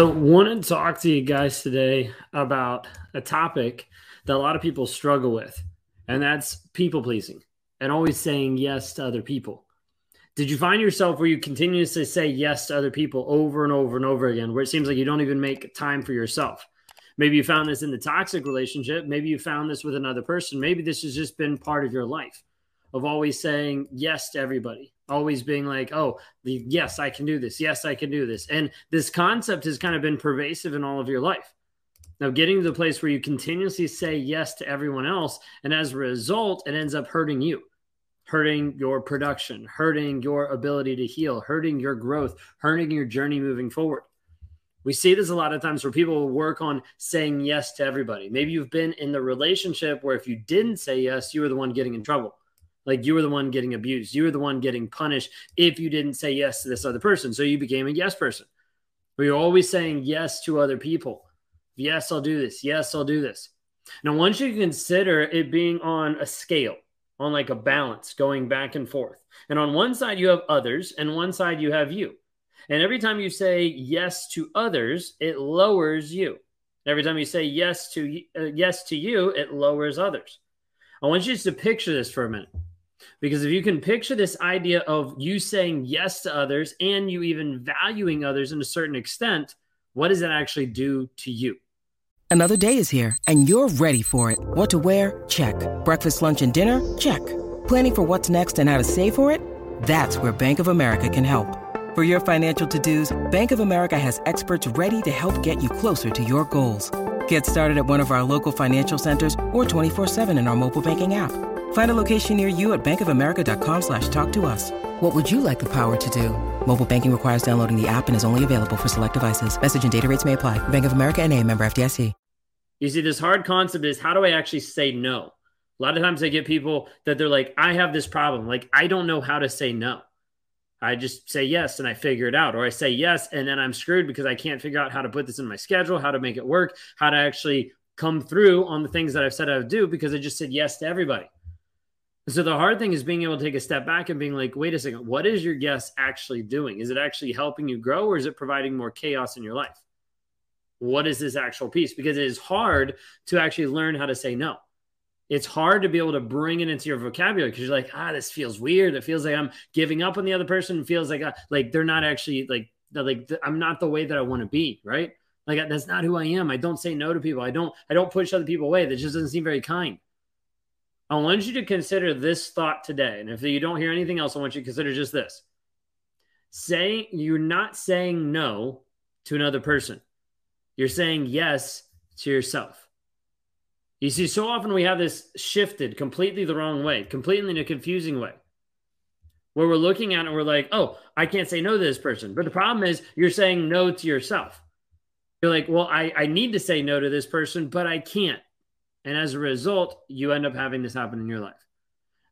I want to talk to you guys today about a topic that a lot of people struggle with, and that's people pleasing and always saying yes to other people. Did you find yourself where you continuously say yes to other people over and over and over again, where it seems like you don't even make time for yourself? Maybe you found this in the toxic relationship. Maybe you found this with another person. Maybe this has just been part of your life of always saying yes to everybody always being like, oh, the, yes, I can do this. Yes, I can do this. And this concept has kind of been pervasive in all of your life. Now, getting to the place where you continuously say yes to everyone else, and as a result, it ends up hurting you, hurting your production, hurting your ability to heal, hurting your growth, hurting your journey moving forward. We see this a lot of times where people work on saying yes to everybody. Maybe you've been in the relationship where if you didn't say yes, you were the one getting in trouble. Like you were the one getting abused. You were the one getting punished if you didn't say yes to this other person. So you became a yes person. Where you're always saying yes to other people. Yes, I'll do this. Yes, I'll do this. Now, once you consider it being on a scale, on like a balance going back and forth, and on one side you have others, and one side you have you. And every time you say yes to others, it lowers you. Every time you say yes to uh, yes to you, it lowers others. I want you just to picture this for a minute. Because if you can picture this idea of you saying yes to others and you even valuing others in a certain extent, what does that actually do to you? Another day is here and you're ready for it. What to wear? Check. Breakfast, lunch, and dinner? Check. Planning for what's next and how to save for it? That's where Bank of America can help. For your financial to dos, Bank of America has experts ready to help get you closer to your goals. Get started at one of our local financial centers or 24 7 in our mobile banking app. Find a location near you at bankofamerica.com slash talk to us. What would you like the power to do? Mobile banking requires downloading the app and is only available for select devices. Message and data rates may apply. Bank of America N.A. member FDIC. You see, this hard concept is how do I actually say no? A lot of times I get people that they're like, I have this problem. Like, I don't know how to say no. I just say yes and I figure it out. Or I say yes and then I'm screwed because I can't figure out how to put this in my schedule, how to make it work, how to actually come through on the things that I've said I would do because I just said yes to everybody. So the hard thing is being able to take a step back and being like, wait a second, what is your yes actually doing? Is it actually helping you grow or is it providing more chaos in your life? What is this actual piece? Because it is hard to actually learn how to say no. It's hard to be able to bring it into your vocabulary because you're like, ah, this feels weird. It feels like I'm giving up on the other person. It feels like, I, uh, like they're not actually like, like I'm not the way that I want to be. Right. Like that's not who I am. I don't say no to people. I don't, I don't push other people away. That just doesn't seem very kind. I want you to consider this thought today. And if you don't hear anything else, I want you to consider just this. Saying you're not saying no to another person. You're saying yes to yourself. You see, so often we have this shifted completely the wrong way, completely in a confusing way. Where we're looking at it, and we're like, oh, I can't say no to this person. But the problem is you're saying no to yourself. You're like, well, I, I need to say no to this person, but I can't. And as a result, you end up having this happen in your life.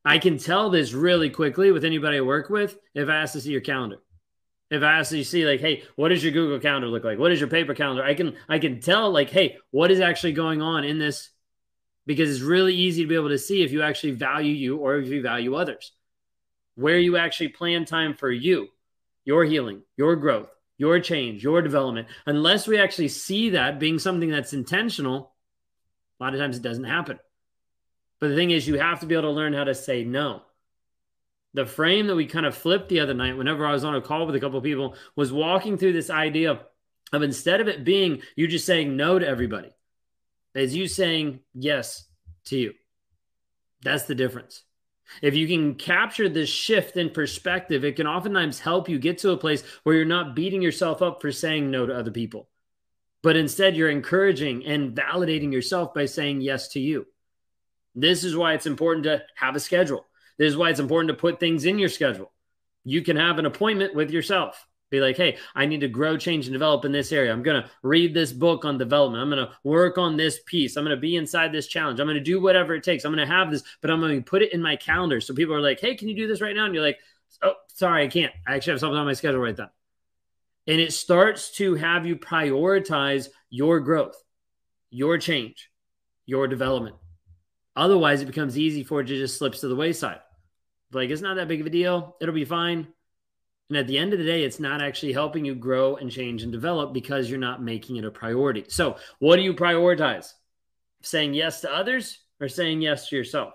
I can tell this really quickly with anybody I work with if I ask to see your calendar. If I ask you see like, hey, what does your Google calendar look like? What is your paper calendar? I can I can tell like, hey, what is actually going on in this because it's really easy to be able to see if you actually value you or if you value others. Where you actually plan time for you, your healing, your growth, your change, your development. Unless we actually see that being something that's intentional, a lot of times it doesn't happen. But the thing is, you have to be able to learn how to say no. The frame that we kind of flipped the other night, whenever I was on a call with a couple of people, was walking through this idea of, of instead of it being you just saying no to everybody, is you saying yes to you. That's the difference. If you can capture this shift in perspective, it can oftentimes help you get to a place where you're not beating yourself up for saying no to other people but instead you're encouraging and validating yourself by saying yes to you. This is why it's important to have a schedule. This is why it's important to put things in your schedule. You can have an appointment with yourself. Be like, hey, I need to grow, change, and develop in this area. I'm going to read this book on development. I'm going to work on this piece. I'm going to be inside this challenge. I'm going to do whatever it takes. I'm going to have this, but I'm going to put it in my calendar. So people are like, hey, can you do this right now? And you're like, oh, sorry, I can't. I actually have something on my schedule right now and it starts to have you prioritize your growth, your change, your development. Otherwise, it becomes easy for it to just slips to the wayside. Like it's not that big of a deal. It'll be fine. And at the end of the day, it's not actually helping you grow and change and develop because you're not making it a priority. So, what do you prioritize? Saying yes to others or saying yes to yourself?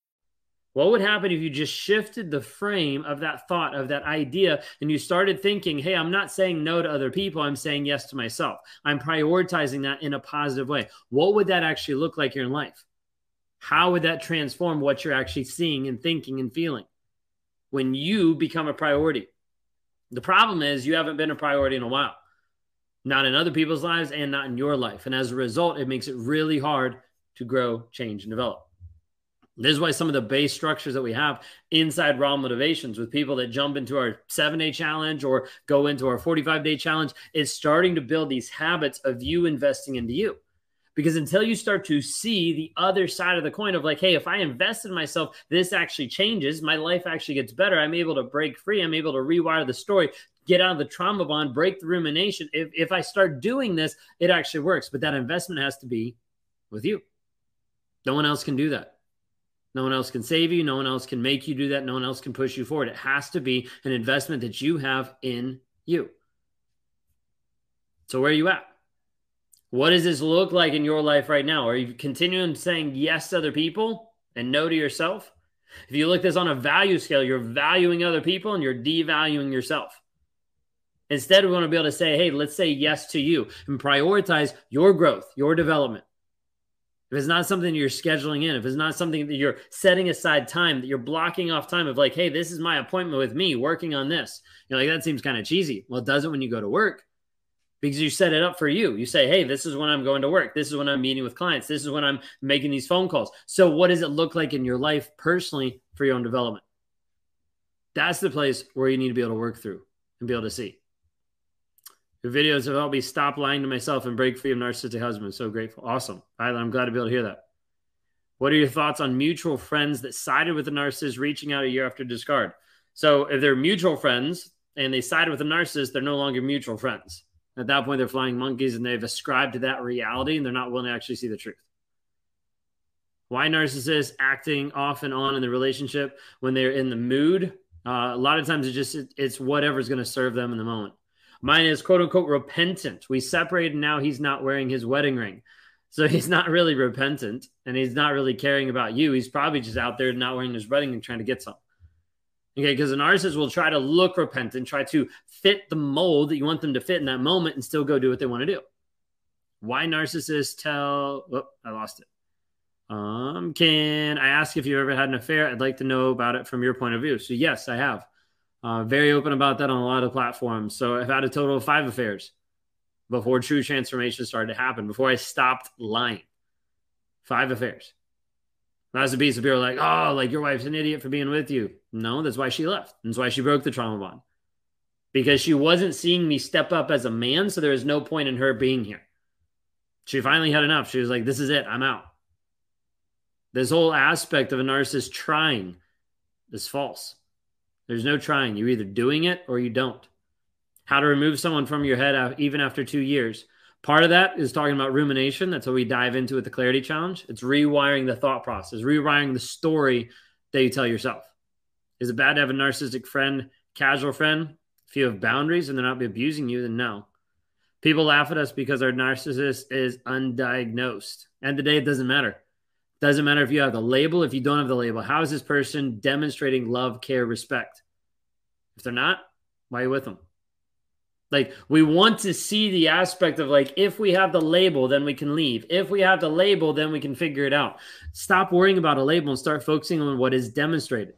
What would happen if you just shifted the frame of that thought, of that idea, and you started thinking, hey, I'm not saying no to other people, I'm saying yes to myself. I'm prioritizing that in a positive way. What would that actually look like in life? How would that transform what you're actually seeing and thinking and feeling when you become a priority? The problem is you haven't been a priority in a while, not in other people's lives and not in your life. And as a result, it makes it really hard to grow, change, and develop. This is why some of the base structures that we have inside Raw Motivations with people that jump into our seven day challenge or go into our 45 day challenge is starting to build these habits of you investing into you. Because until you start to see the other side of the coin of like, hey, if I invest in myself, this actually changes. My life actually gets better. I'm able to break free. I'm able to rewire the story, get out of the trauma bond, break the rumination. If, if I start doing this, it actually works. But that investment has to be with you. No one else can do that. No one else can save you. No one else can make you do that. No one else can push you forward. It has to be an investment that you have in you. So, where are you at? What does this look like in your life right now? Are you continuing saying yes to other people and no to yourself? If you look this on a value scale, you're valuing other people and you're devaluing yourself. Instead, we want to be able to say, hey, let's say yes to you and prioritize your growth, your development if it's not something you're scheduling in, if it's not something that you're setting aside time, that you're blocking off time of like, hey, this is my appointment with me working on this, you know, like that seems kind of cheesy. Well, it doesn't when you go to work because you set it up for you. You say, hey, this is when I'm going to work. This is when I'm meeting with clients. This is when I'm making these phone calls. So, what does it look like in your life personally for your own development? That's the place where you need to be able to work through and be able to see. Your videos have helped me stop lying to myself and break free of narcissistic husbands. So grateful. Awesome. I'm glad to be able to hear that. What are your thoughts on mutual friends that sided with the narcissist reaching out a year after discard? So if they're mutual friends and they sided with the narcissist, they're no longer mutual friends. At that point, they're flying monkeys and they've ascribed to that reality and they're not willing to actually see the truth. Why narcissists acting off and on in the relationship when they're in the mood? Uh, a lot of times it's just it's whatever's going to serve them in the moment. Mine is quote unquote repentant. We separated now he's not wearing his wedding ring. So he's not really repentant and he's not really caring about you. He's probably just out there not wearing his wedding ring trying to get some. Okay, because a narcissist will try to look repentant, try to fit the mold that you want them to fit in that moment and still go do what they want to do. Why narcissists tell oh, I lost it. Um, can I ask if you've ever had an affair? I'd like to know about it from your point of view. So yes, I have. Uh, very open about that on a lot of platforms. So I've had a total of five affairs before true transformation started to happen, before I stopped lying. Five affairs. That's a piece of people are like, oh, like your wife's an idiot for being with you. No, that's why she left. That's why she broke the trauma bond. Because she wasn't seeing me step up as a man, so there was no point in her being here. She finally had enough. She was like, this is it. I'm out. This whole aspect of a narcissist trying is false. There's no trying. You're either doing it or you don't. How to remove someone from your head uh, even after two years. Part of that is talking about rumination. That's what we dive into with the clarity challenge. It's rewiring the thought process, rewiring the story that you tell yourself. Is it bad to have a narcissistic friend, casual friend? If you have boundaries and they're not abusing you, then no. People laugh at us because our narcissist is undiagnosed. And today it doesn't matter. Doesn't matter if you have the label, if you don't have the label. How is this person demonstrating love, care, respect? If they're not, why are you with them? Like, we want to see the aspect of like, if we have the label, then we can leave. If we have the label, then we can figure it out. Stop worrying about a label and start focusing on what is demonstrated.